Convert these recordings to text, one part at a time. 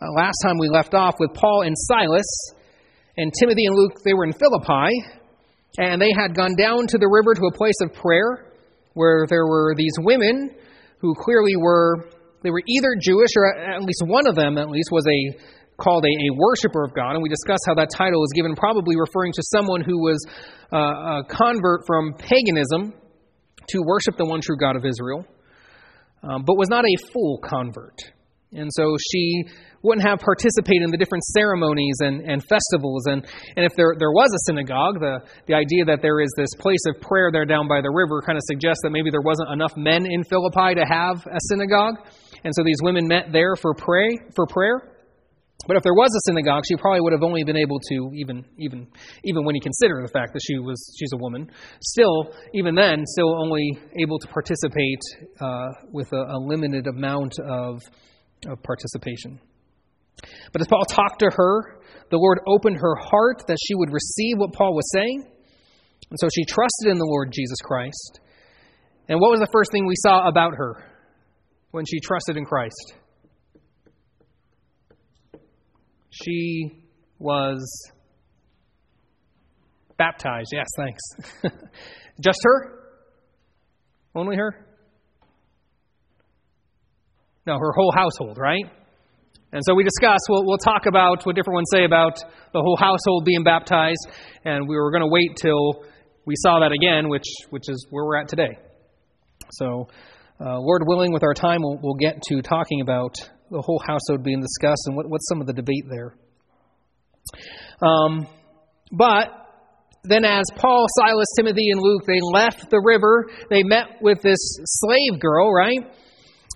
uh, last time we left off with Paul and Silas, and Timothy and Luke, they were in Philippi, and they had gone down to the river to a place of prayer where there were these women who clearly were they were either Jewish or at least one of them at least was a called a, a worshiper of God, and we discussed how that title was given, probably referring to someone who was uh, a convert from paganism to worship the one true God of Israel, um, but was not a full convert. And so she wouldn't have participated in the different ceremonies and, and festivals. And, and if there, there was a synagogue, the, the idea that there is this place of prayer there down by the river kind of suggests that maybe there wasn't enough men in Philippi to have a synagogue. And so these women met there for, pray, for prayer. But if there was a synagogue, she probably would have only been able to, even even even when you consider the fact that she was she's a woman, still even then still only able to participate uh, with a, a, limited amount of, of participation. But as Paul talked to her, the Lord opened her heart that she would receive what Paul was saying, and so she trusted in the Lord Jesus Christ. And what was the first thing we saw about her when she trusted in Christ? She was baptized. Yes, thanks. Just her? Only her? No, her whole household, right? And so we discuss, we'll, we'll talk about what different ones say about the whole household being baptized, and we were going to wait till we saw that again, which, which is where we're at today. So, uh, Lord willing, with our time, we'll, we'll get to talking about the whole household being discussed and what, what's some of the debate there. Um, but then, as Paul, Silas, Timothy, and Luke they left the river, they met with this slave girl, right?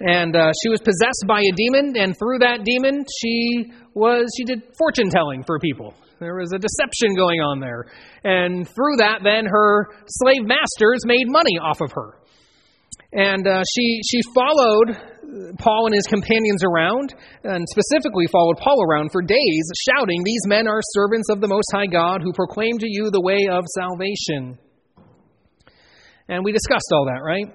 And uh, she was possessed by a demon, and through that demon, she was she did fortune telling for people. There was a deception going on there, and through that, then her slave masters made money off of her. And uh, she, she followed Paul and his companions around, and specifically followed Paul around for days, shouting, These men are servants of the Most High God who proclaim to you the way of salvation. And we discussed all that, right?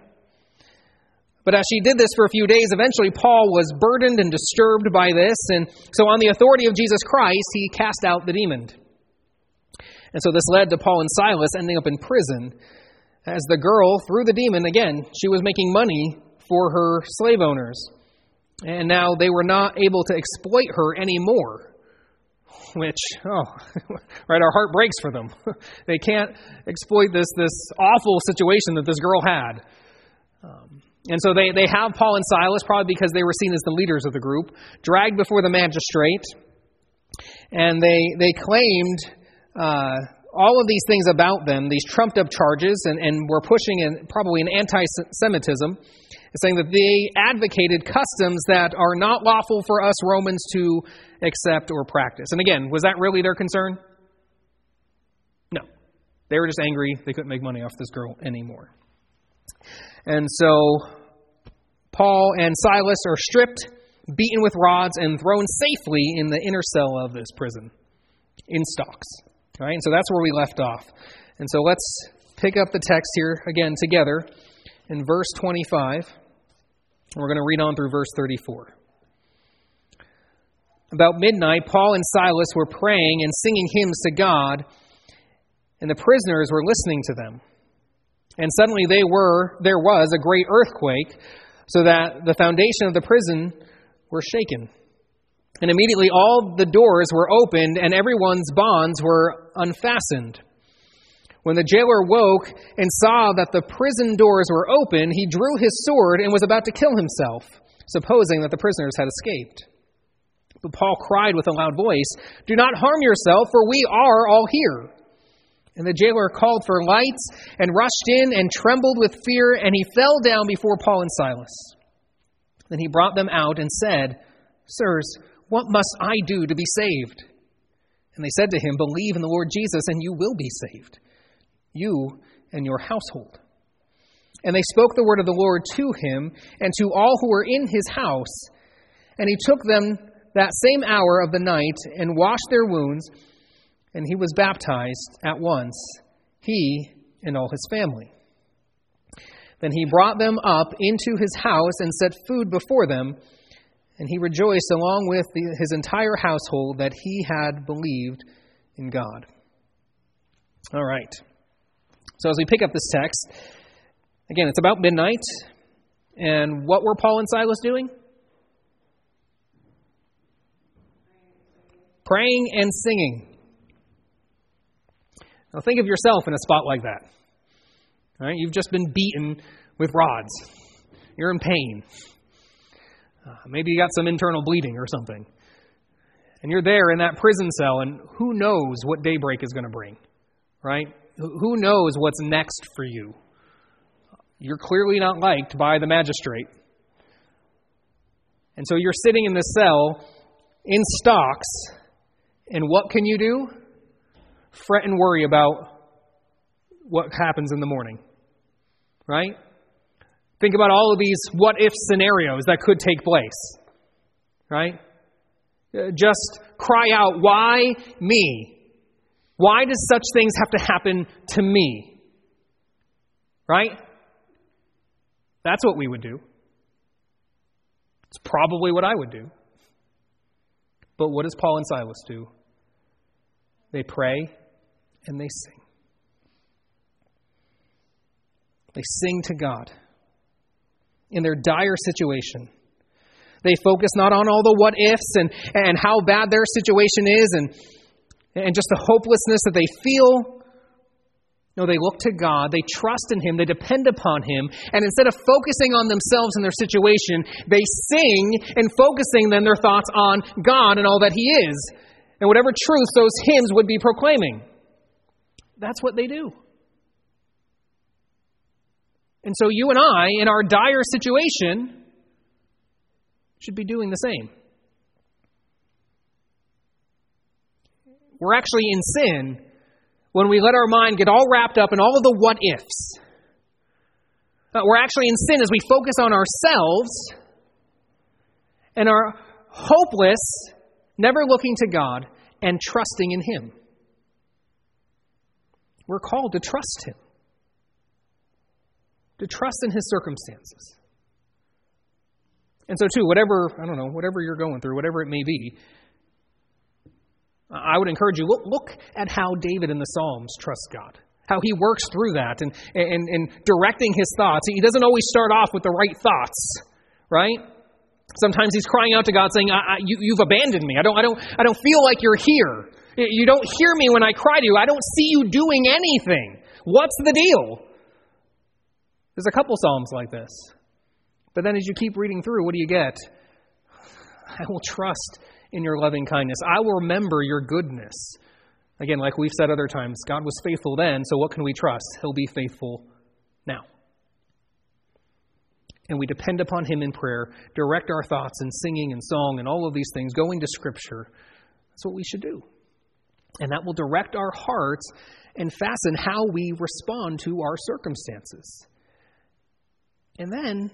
But as she did this for a few days, eventually Paul was burdened and disturbed by this, and so on the authority of Jesus Christ, he cast out the demon. And so this led to Paul and Silas ending up in prison as the girl, through the demon, again, she was making money for her slave owners. And now they were not able to exploit her anymore. Which, oh, right, our heart breaks for them. they can't exploit this, this awful situation that this girl had. Um, and so they, they have Paul and Silas, probably because they were seen as the leaders of the group, dragged before the magistrate. And they, they claimed uh, all of these things about them, these trumped up charges, and, and were pushing in probably an anti Semitism, saying that they advocated customs that are not lawful for us Romans to accept or practice. And again, was that really their concern? No. They were just angry they couldn't make money off this girl anymore. And so Paul and Silas are stripped, beaten with rods, and thrown safely in the inner cell of this prison in stocks. All right, and so that's where we left off. And so let's pick up the text here again together in verse 25. We're going to read on through verse 34. About midnight, Paul and Silas were praying and singing hymns to God, and the prisoners were listening to them. And suddenly they were, there was a great earthquake, so that the foundation of the prison were shaken. And immediately all the doors were opened and everyone's bonds were unfastened. When the jailer woke and saw that the prison doors were open, he drew his sword and was about to kill himself, supposing that the prisoners had escaped. But Paul cried with a loud voice, Do not harm yourself, for we are all here. And the jailer called for lights and rushed in and trembled with fear, and he fell down before Paul and Silas. Then he brought them out and said, Sirs, what must I do to be saved? And they said to him, Believe in the Lord Jesus, and you will be saved, you and your household. And they spoke the word of the Lord to him and to all who were in his house. And he took them that same hour of the night and washed their wounds, and he was baptized at once, he and all his family. Then he brought them up into his house and set food before them. And he rejoiced along with the, his entire household that he had believed in God. All right. So as we pick up this text, again, it's about midnight. And what were Paul and Silas doing? Praying and singing. Now think of yourself in a spot like that. All right? You've just been beaten with rods. You're in pain. Uh, maybe you got some internal bleeding or something. And you're there in that prison cell, and who knows what daybreak is going to bring, right? Who knows what's next for you? You're clearly not liked by the magistrate. And so you're sitting in the cell in stocks, and what can you do? Fret and worry about what happens in the morning, right? Think about all of these what if scenarios that could take place, right? Uh, just cry out, Why me? Why does such things have to happen to me? Right? That's what we would do. It's probably what I would do. But what does Paul and Silas do? They pray and they sing. They sing to God in their dire situation. They focus not on all the what ifs and, and how bad their situation is and, and just the hopelessness that they feel. No, they look to God, they trust in Him, they depend upon Him, and instead of focusing on themselves and their situation, they sing and focusing then their thoughts on God and all that He is, and whatever truth those hymns would be proclaiming. That's what they do. And so you and I, in our dire situation, should be doing the same. We're actually in sin when we let our mind get all wrapped up in all of the what ifs. Uh, we're actually in sin as we focus on ourselves and are hopeless, never looking to God and trusting in Him. We're called to trust Him to trust in his circumstances. And so, too, whatever, I don't know, whatever you're going through, whatever it may be, I would encourage you look, look at how David in the Psalms trusts God, how he works through that and, and, and directing his thoughts. He doesn't always start off with the right thoughts, right? Sometimes he's crying out to God saying, I, I, you, You've abandoned me. I don't, I, don't, I don't feel like you're here. You don't hear me when I cry to you. I don't see you doing anything. What's the deal? There's a couple Psalms like this. But then as you keep reading through, what do you get? I will trust in your loving kindness. I will remember your goodness. Again, like we've said other times, God was faithful then, so what can we trust? He'll be faithful now. And we depend upon Him in prayer, direct our thoughts in singing and song and all of these things, going to Scripture. That's what we should do. And that will direct our hearts and fasten how we respond to our circumstances. And then,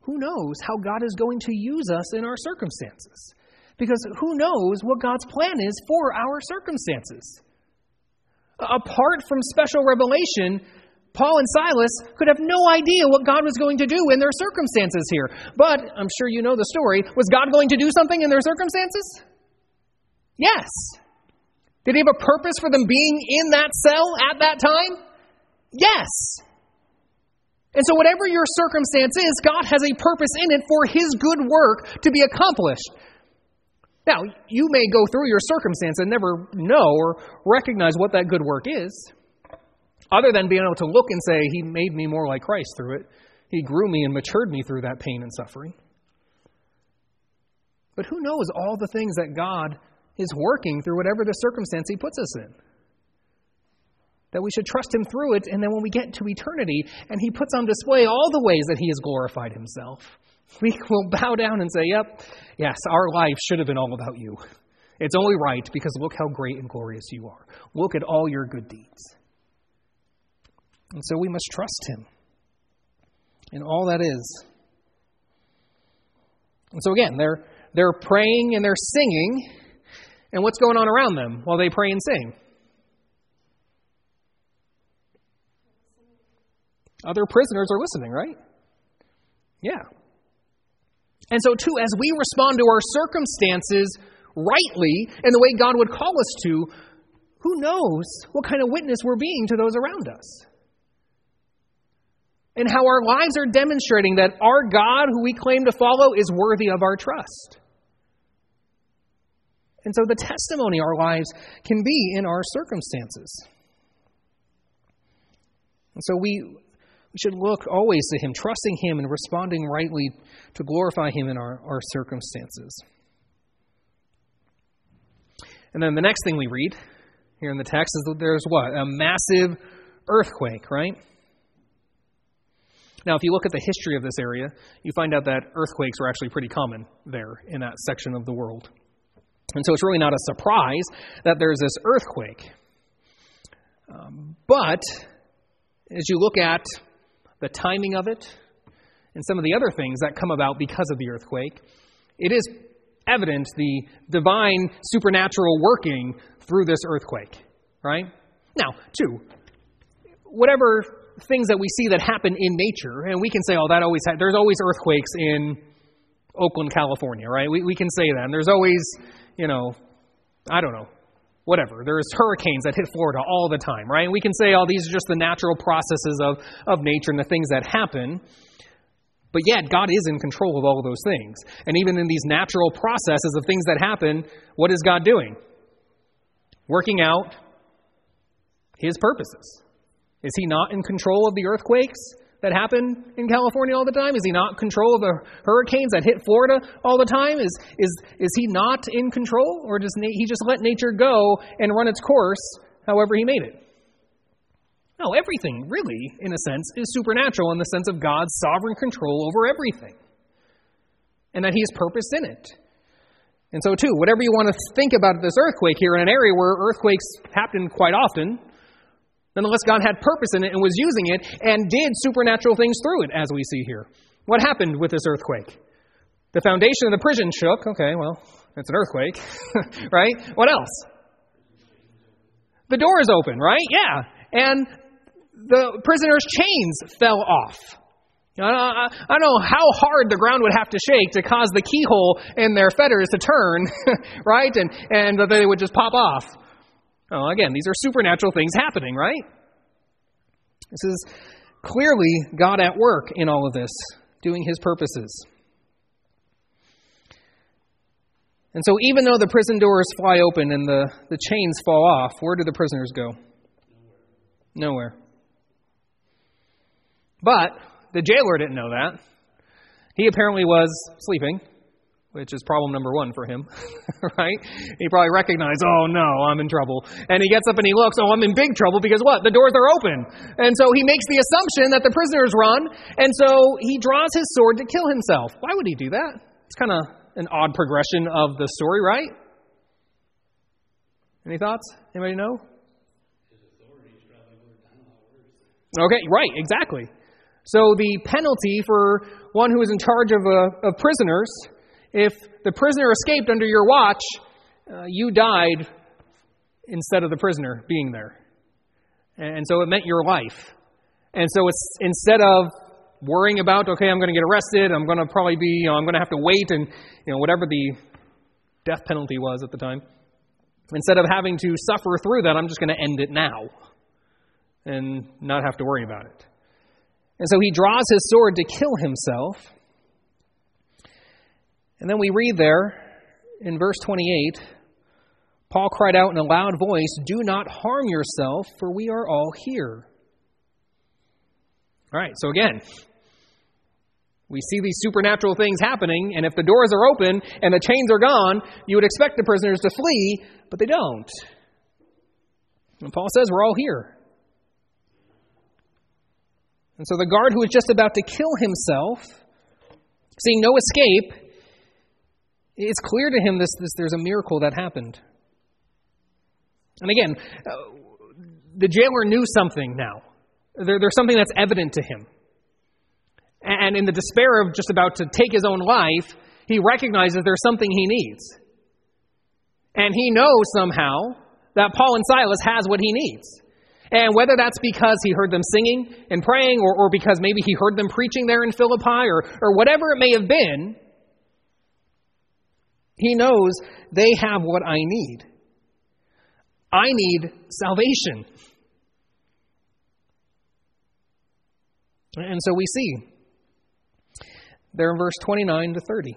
who knows how God is going to use us in our circumstances? Because who knows what God's plan is for our circumstances? Apart from special revelation, Paul and Silas could have no idea what God was going to do in their circumstances here. But I'm sure you know the story. Was God going to do something in their circumstances? Yes. Did he have a purpose for them being in that cell at that time? Yes. And so, whatever your circumstance is, God has a purpose in it for His good work to be accomplished. Now, you may go through your circumstance and never know or recognize what that good work is, other than being able to look and say, He made me more like Christ through it. He grew me and matured me through that pain and suffering. But who knows all the things that God is working through whatever the circumstance He puts us in? that we should trust Him through it, and then when we get to eternity and He puts on display all the ways that He has glorified Himself, we will bow down and say, Yep, yes, our life should have been all about you. It's only right because look how great and glorious you are. Look at all your good deeds. And so we must trust Him in all that is. And so again, they're, they're praying and they're singing, and what's going on around them while they pray and sing? Other prisoners are listening, right? Yeah. And so, too, as we respond to our circumstances rightly in the way God would call us to, who knows what kind of witness we're being to those around us? And how our lives are demonstrating that our God, who we claim to follow, is worthy of our trust. And so the testimony our lives can be in our circumstances. And so we, we should look always to Him, trusting Him and responding rightly to glorify Him in our, our circumstances. And then the next thing we read here in the text is that there's what? A massive earthquake, right? Now, if you look at the history of this area, you find out that earthquakes were actually pretty common there in that section of the world. And so it's really not a surprise that there's this earthquake. Um, but as you look at the timing of it and some of the other things that come about because of the earthquake, it is evident the divine supernatural working through this earthquake, right? Now, two, whatever things that we see that happen in nature, and we can say, oh, that always ha- there's always earthquakes in Oakland, California, right? We, we can say that. And there's always, you know, I don't know, whatever. There's hurricanes that hit Florida all the time, right? And we can say, oh, these are just the natural processes of, of nature and the things that happen. But yet, God is in control of all of those things. And even in these natural processes of things that happen, what is God doing? Working out His purposes. Is He not in control of the earthquakes that happen in California all the time? Is He not in control of the hurricanes that hit Florida all the time? Is, is, is He not in control? Or does He just let nature go and run its course however He made it? No, everything, really, in a sense, is supernatural in the sense of God's sovereign control over everything. And that He has purpose in it. And so, too, whatever you want to think about this earthquake here in an area where earthquakes happen quite often, nonetheless, God had purpose in it and was using it and did supernatural things through it, as we see here. What happened with this earthquake? The foundation of the prison shook. Okay, well, it's an earthquake, right? What else? The door is open, right? Yeah. And the prisoner's chains fell off. I don't know how hard the ground would have to shake to cause the keyhole in their fetters to turn, right? And, and that they would just pop off. Oh, again, these are supernatural things happening, right? This is clearly God at work in all of this, doing his purposes. And so, even though the prison doors fly open and the, the chains fall off, where do the prisoners go? Nowhere. But the jailer didn't know that. He apparently was sleeping, which is problem number one for him, right? He probably recognized, oh no, I'm in trouble. And he gets up and he looks, oh, I'm in big trouble because what? The doors are open. And so he makes the assumption that the prisoners run, and so he draws his sword to kill himself. Why would he do that? It's kind of an odd progression of the story, right? Any thoughts? Anybody know? Okay, right, exactly. So the penalty for one who is in charge of, uh, of prisoners, if the prisoner escaped under your watch, uh, you died instead of the prisoner being there. And so it meant your life. And so it's instead of worrying about, okay, I'm going to get arrested, I'm going to probably be, you know, I'm going to have to wait, and you know, whatever the death penalty was at the time, instead of having to suffer through that, I'm just going to end it now and not have to worry about it. And so he draws his sword to kill himself. And then we read there in verse 28 Paul cried out in a loud voice, Do not harm yourself, for we are all here. All right, so again, we see these supernatural things happening, and if the doors are open and the chains are gone, you would expect the prisoners to flee, but they don't. And Paul says, We're all here. And so the guard who was just about to kill himself, seeing no escape, it's clear to him this, this there's a miracle that happened. And again, uh, the jailer knew something now. There, there's something that's evident to him. And in the despair of just about to take his own life, he recognizes there's something he needs. And he knows somehow that Paul and Silas has what he needs. And whether that's because he heard them singing and praying, or, or because maybe he heard them preaching there in Philippi, or, or whatever it may have been, He knows they have what I need. I need salvation. And so we see there in verse 29 to 30.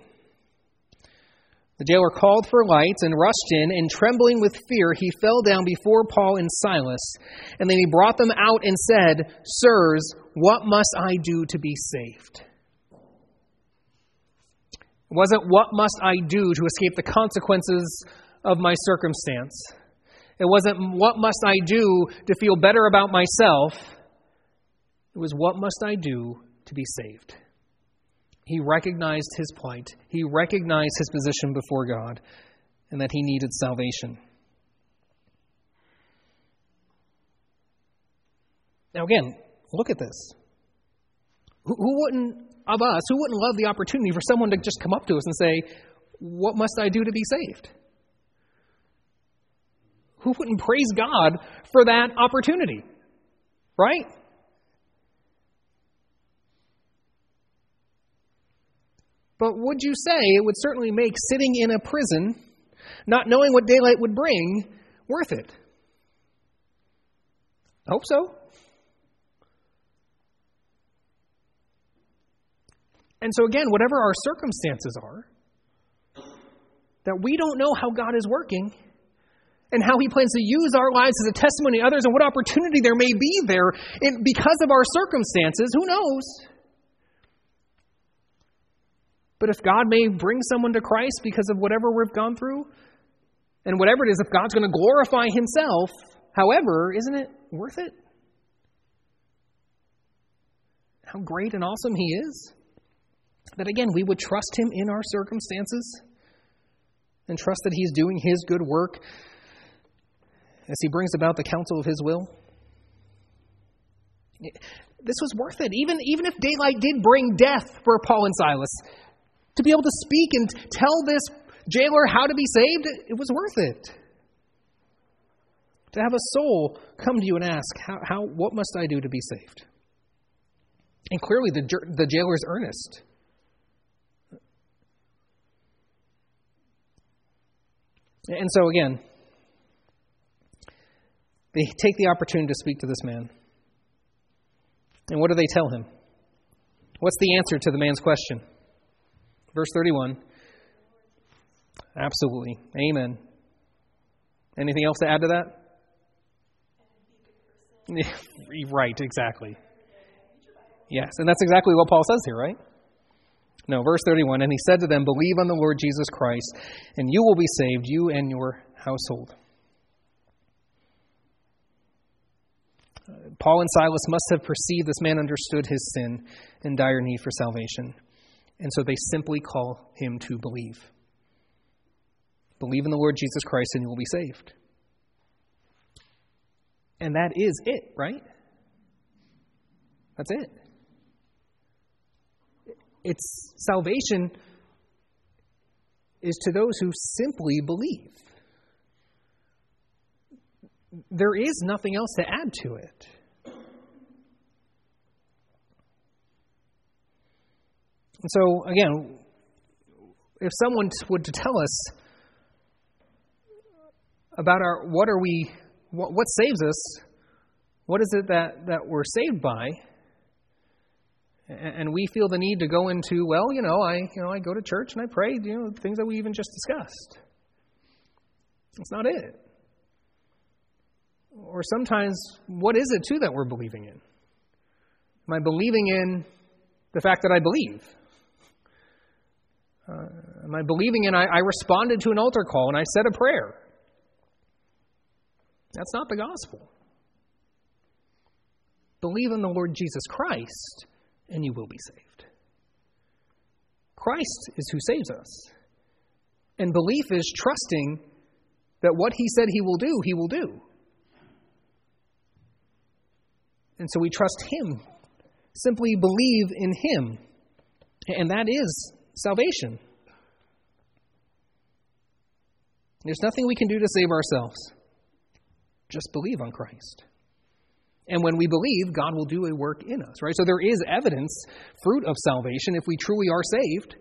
The jailer called for lights and rushed in, and trembling with fear, he fell down before Paul and Silas. And then he brought them out and said, Sirs, what must I do to be saved? Wasn't what must I do to escape the consequences of my circumstance. It wasn't what must I do to feel better about myself. It was what must I do to be saved. He recognized his plight, he recognized his position before God, and that he needed salvation. Now, again, look at this. Who wouldn't, of us, who wouldn't love the opportunity for someone to just come up to us and say, What must I do to be saved? Who wouldn't praise God for that opportunity? Right? But would you say it would certainly make sitting in a prison, not knowing what daylight would bring, worth it? I hope so. And so, again, whatever our circumstances are, that we don't know how God is working and how He plans to use our lives as a testimony to others and what opportunity there may be there in, because of our circumstances, who knows? But if God may bring someone to Christ because of whatever we've gone through, and whatever it is, if God's going to glorify Himself, however, isn't it worth it? How great and awesome He is. That again, we would trust Him in our circumstances and trust that He's doing His good work as He brings about the counsel of His will. This was worth it. Even, even if daylight did bring death for Paul and Silas, to be able to speak and tell this jailer how to be saved, it was worth it. To have a soul come to you and ask, how, how, what must I do to be saved? And clearly the, the jailer is earnest. And so, again, they take the opportunity to speak to this man. And what do they tell him? What's the answer to the man's question? Verse 31. Absolutely. Amen. Anything else to add to that? right, exactly. Yes, and that's exactly what Paul says here, right? No, verse 31 And he said to them, Believe on the Lord Jesus Christ, and you will be saved, you and your household. Uh, Paul and Silas must have perceived this man understood his sin and dire need for salvation. And so they simply call him to believe. Believe in the Lord Jesus Christ and you will be saved. And that is it, right? That's it. It's salvation is to those who simply believe. There is nothing else to add to it. And so, again, if someone would to tell us about our what are we what, what saves us, what is it that, that we're saved by, and we feel the need to go into, well, you know, I you know I go to church and I pray, you know, things that we even just discussed. That's not it. Or sometimes, what is it too that we're believing in? Am I believing in the fact that I believe? Uh, am I believing in I, I responded to an altar call and I said a prayer? That's not the gospel. Believe in the Lord Jesus Christ and you will be saved. Christ is who saves us. And belief is trusting that what he said he will do, he will do. And so we trust him. Simply believe in him. And that is salvation. There's nothing we can do to save ourselves. Just believe on Christ. And when we believe, God will do a work in us, right? So there is evidence, fruit of salvation, if we truly are saved.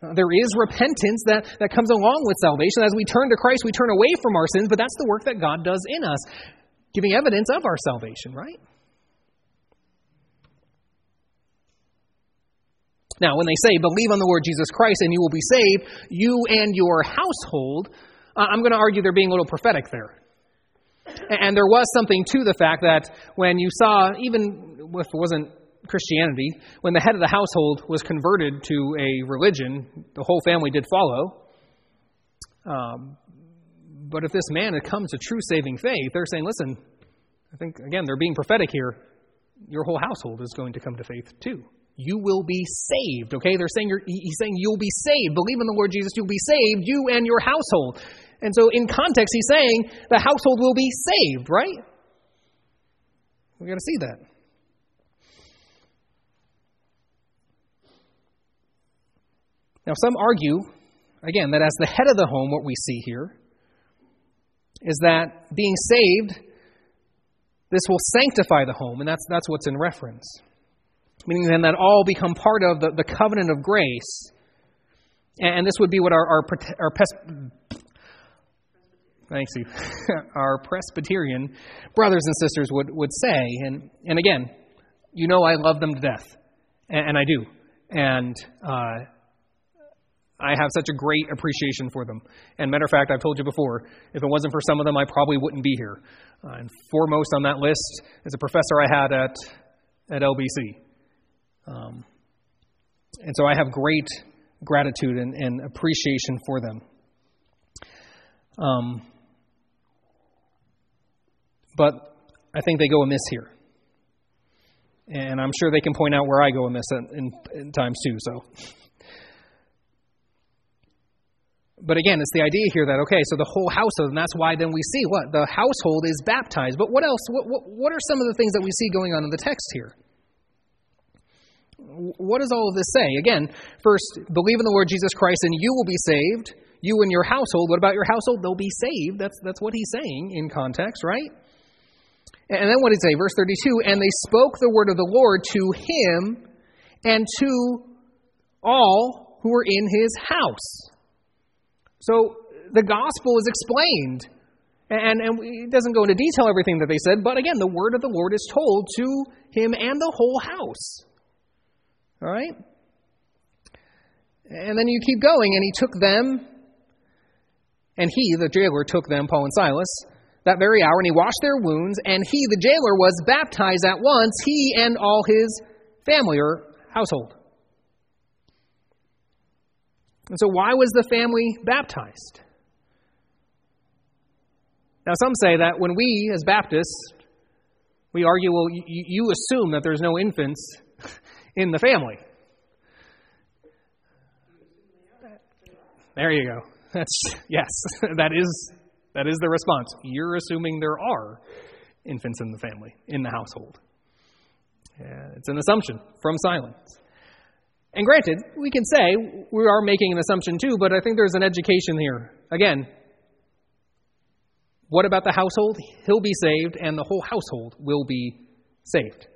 There is repentance that, that comes along with salvation. As we turn to Christ, we turn away from our sins, but that's the work that God does in us, giving evidence of our salvation, right? Now, when they say, believe on the Lord Jesus Christ and you will be saved, you and your household, uh, I'm going to argue they're being a little prophetic there. And there was something to the fact that when you saw, even if it wasn't Christianity, when the head of the household was converted to a religion, the whole family did follow. Um, but if this man had come to true saving faith, they're saying, listen, I think, again, they're being prophetic here. Your whole household is going to come to faith too. You will be saved, okay? They're saying, he's saying, you'll be saved. Believe in the Lord Jesus, you'll be saved, you and your household. And so, in context, he's saying the household will be saved, right? We're going to see that. Now, some argue, again, that as the head of the home, what we see here is that being saved, this will sanctify the home, and that's, that's what's in reference. Meaning then that all become part of the, the covenant of grace. And this would be what our, our, our thanks you, our Presbyterian brothers and sisters would, would say. And, and again, you know I love them to death, and, and I do. And uh, I have such a great appreciation for them. And matter of fact, I've told you before, if it wasn't for some of them, I probably wouldn't be here. Uh, and foremost on that list is a professor I had at, at LBC. Um, and so I have great gratitude and, and appreciation for them. Um, but I think they go amiss here. And I'm sure they can point out where I go amiss in, in, in times too. So. But again, it's the idea here that, okay, so the whole household, and that's why then we see what? The household is baptized. But what else? What, what, what are some of the things that we see going on in the text here? What does all of this say? Again, first, believe in the Lord Jesus Christ and you will be saved. You and your household. What about your household? They'll be saved. That's, that's what he's saying in context, right? And then what did he say? Verse 32 And they spoke the word of the Lord to him and to all who were in his house. So the gospel is explained. And, and it doesn't go into detail everything that they said, but again, the word of the Lord is told to him and the whole house. All right? And then you keep going, and he took them, and he, the jailer, took them, Paul and Silas, that very hour, and he washed their wounds, and he, the jailer, was baptized at once, he and all his family or household. And so, why was the family baptized? Now, some say that when we, as Baptists, we argue, well, you, you assume that there's no infants in the family. There you go. That's yes, that is that is the response. You're assuming there are infants in the family, in the household. Yeah, it's an assumption from silence. And granted, we can say we are making an assumption too, but I think there's an education here. Again, what about the household? He'll be saved, and the whole household will be saved.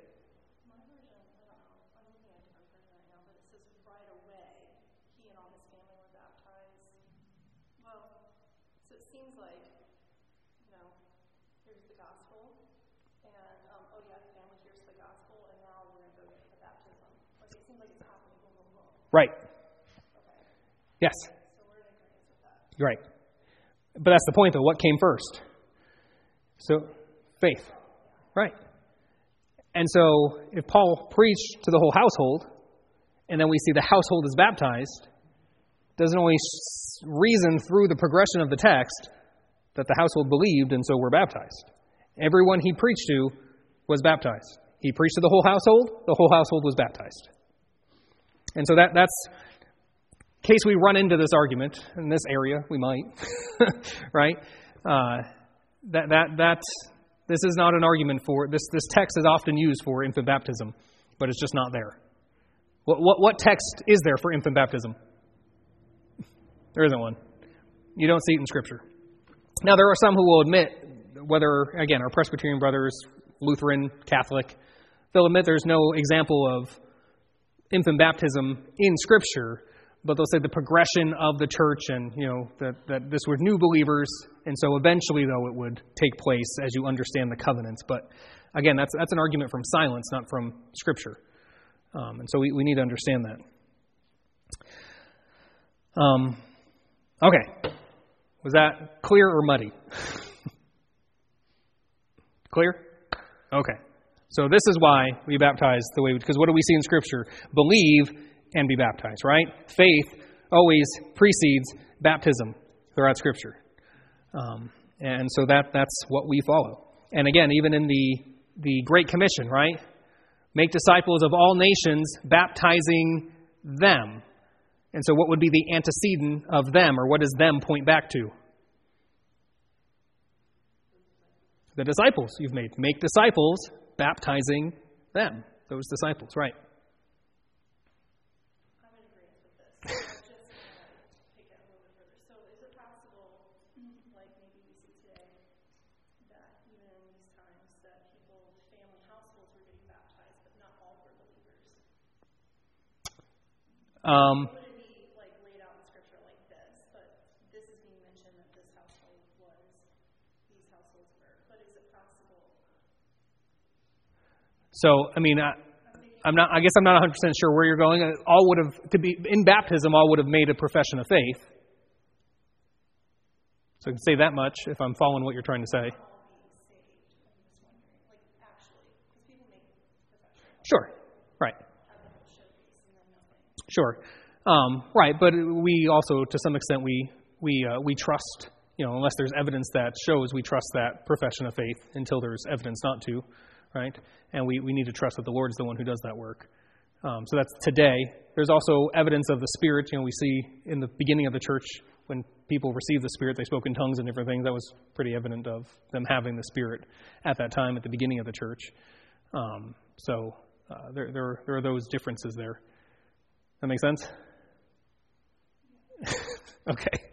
Right. Yes. Right. But that's the point, though. What came first? So, faith. Right. And so, if Paul preached to the whole household, and then we see the household is baptized, doesn't only reason through the progression of the text that the household believed, and so were baptized. Everyone he preached to was baptized. He preached to the whole household, the whole household was baptized. And so that, that's, in case we run into this argument in this area, we might, right? Uh, that, that, that, this is not an argument for, this, this text is often used for infant baptism, but it's just not there. What, what, what text is there for infant baptism? There isn't one. You don't see it in Scripture. Now, there are some who will admit, whether, again, our Presbyterian brothers, Lutheran, Catholic, they'll admit there's no example of infant baptism in Scripture, but they'll say the progression of the church and, you know, that, that this were new believers. And so eventually, though, it would take place as you understand the covenants. But again, that's, that's an argument from silence, not from Scripture. Um, and so we, we need to understand that. Um, okay. Was that clear or muddy? clear? Okay. So this is why we baptize the way, because what do we see in Scripture? Believe and be baptized, right? Faith always precedes baptism throughout Scripture. Um, and so that, that's what we follow. And again, even in the, the Great Commission, right? Make disciples of all nations, baptizing them. And so, what would be the antecedent of them, or what does them point back to? The disciples you've made. Make disciples, baptizing them, those disciples, right? Um, would it be like laid out in scripture like this? But this is being mentioned that this household was, these households were. But is it possible? So, I mean, I, I'm not. I guess I'm not 100 percent sure where you're going. All would have to be in baptism. All would have made a profession of faith. So I can say that much if I'm following what you're trying to say. Sure. Right. Sure. Um, right, but we also, to some extent, we we uh, we trust. You know, unless there's evidence that shows we trust that profession of faith until there's evidence not to, right? And we, we need to trust that the Lord is the one who does that work. Um, so that's today. There's also evidence of the Spirit. You know, we see in the beginning of the church when people received the Spirit, they spoke in tongues and different things. That was pretty evident of them having the Spirit at that time at the beginning of the church. Um, so uh, there, there, there are those differences there. That make sense? okay.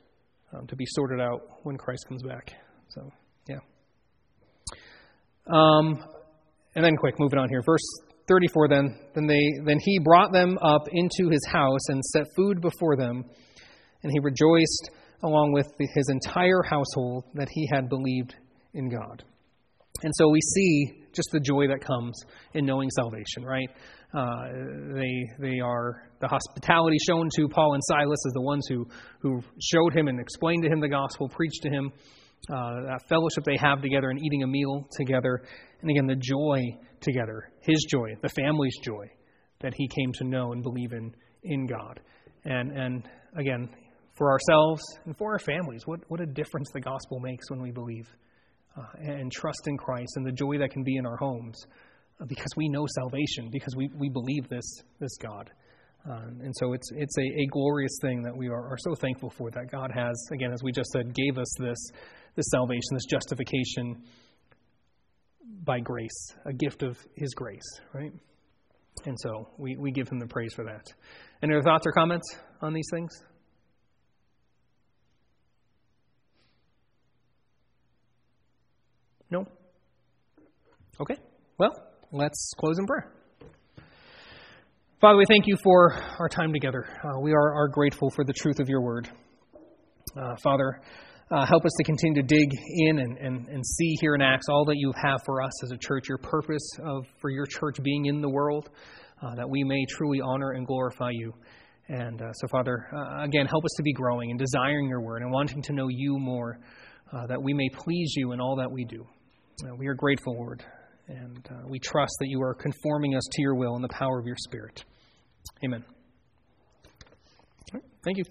um, to be sorted out when Christ comes back. So yeah. Um, and then quick, moving on here, verse 34. Then then they then he brought them up into his house and set food before them, and he rejoiced along with his entire household, that he had believed in God. And so we see just the joy that comes in knowing salvation, right? Uh, they, they are the hospitality shown to Paul and Silas as the ones who, who showed him and explained to him the gospel, preached to him, uh, that fellowship they have together and eating a meal together. And again, the joy together, his joy, the family's joy that he came to know and believe in in God. And, and again, for ourselves and for our families. What, what a difference the gospel makes when we believe uh, and trust in Christ and the joy that can be in our homes uh, because we know salvation, because we, we believe this, this God. Uh, and so it's, it's a, a glorious thing that we are, are so thankful for that God has, again, as we just said, gave us this, this salvation, this justification by grace, a gift of His grace, right? And so we, we give Him the praise for that. Any other thoughts or comments on these things? No? Okay. Well, let's close in prayer. Father, we thank you for our time together. Uh, we are, are grateful for the truth of your word. Uh, Father, uh, help us to continue to dig in and, and, and see here in Acts all that you have for us as a church, your purpose of, for your church being in the world, uh, that we may truly honor and glorify you. And uh, so, Father, uh, again, help us to be growing and desiring your word and wanting to know you more, that we may please you in all that we do. Uh, we are grateful, Lord, and uh, we trust that you are conforming us to your will in the power of your Spirit. Amen. Thank you.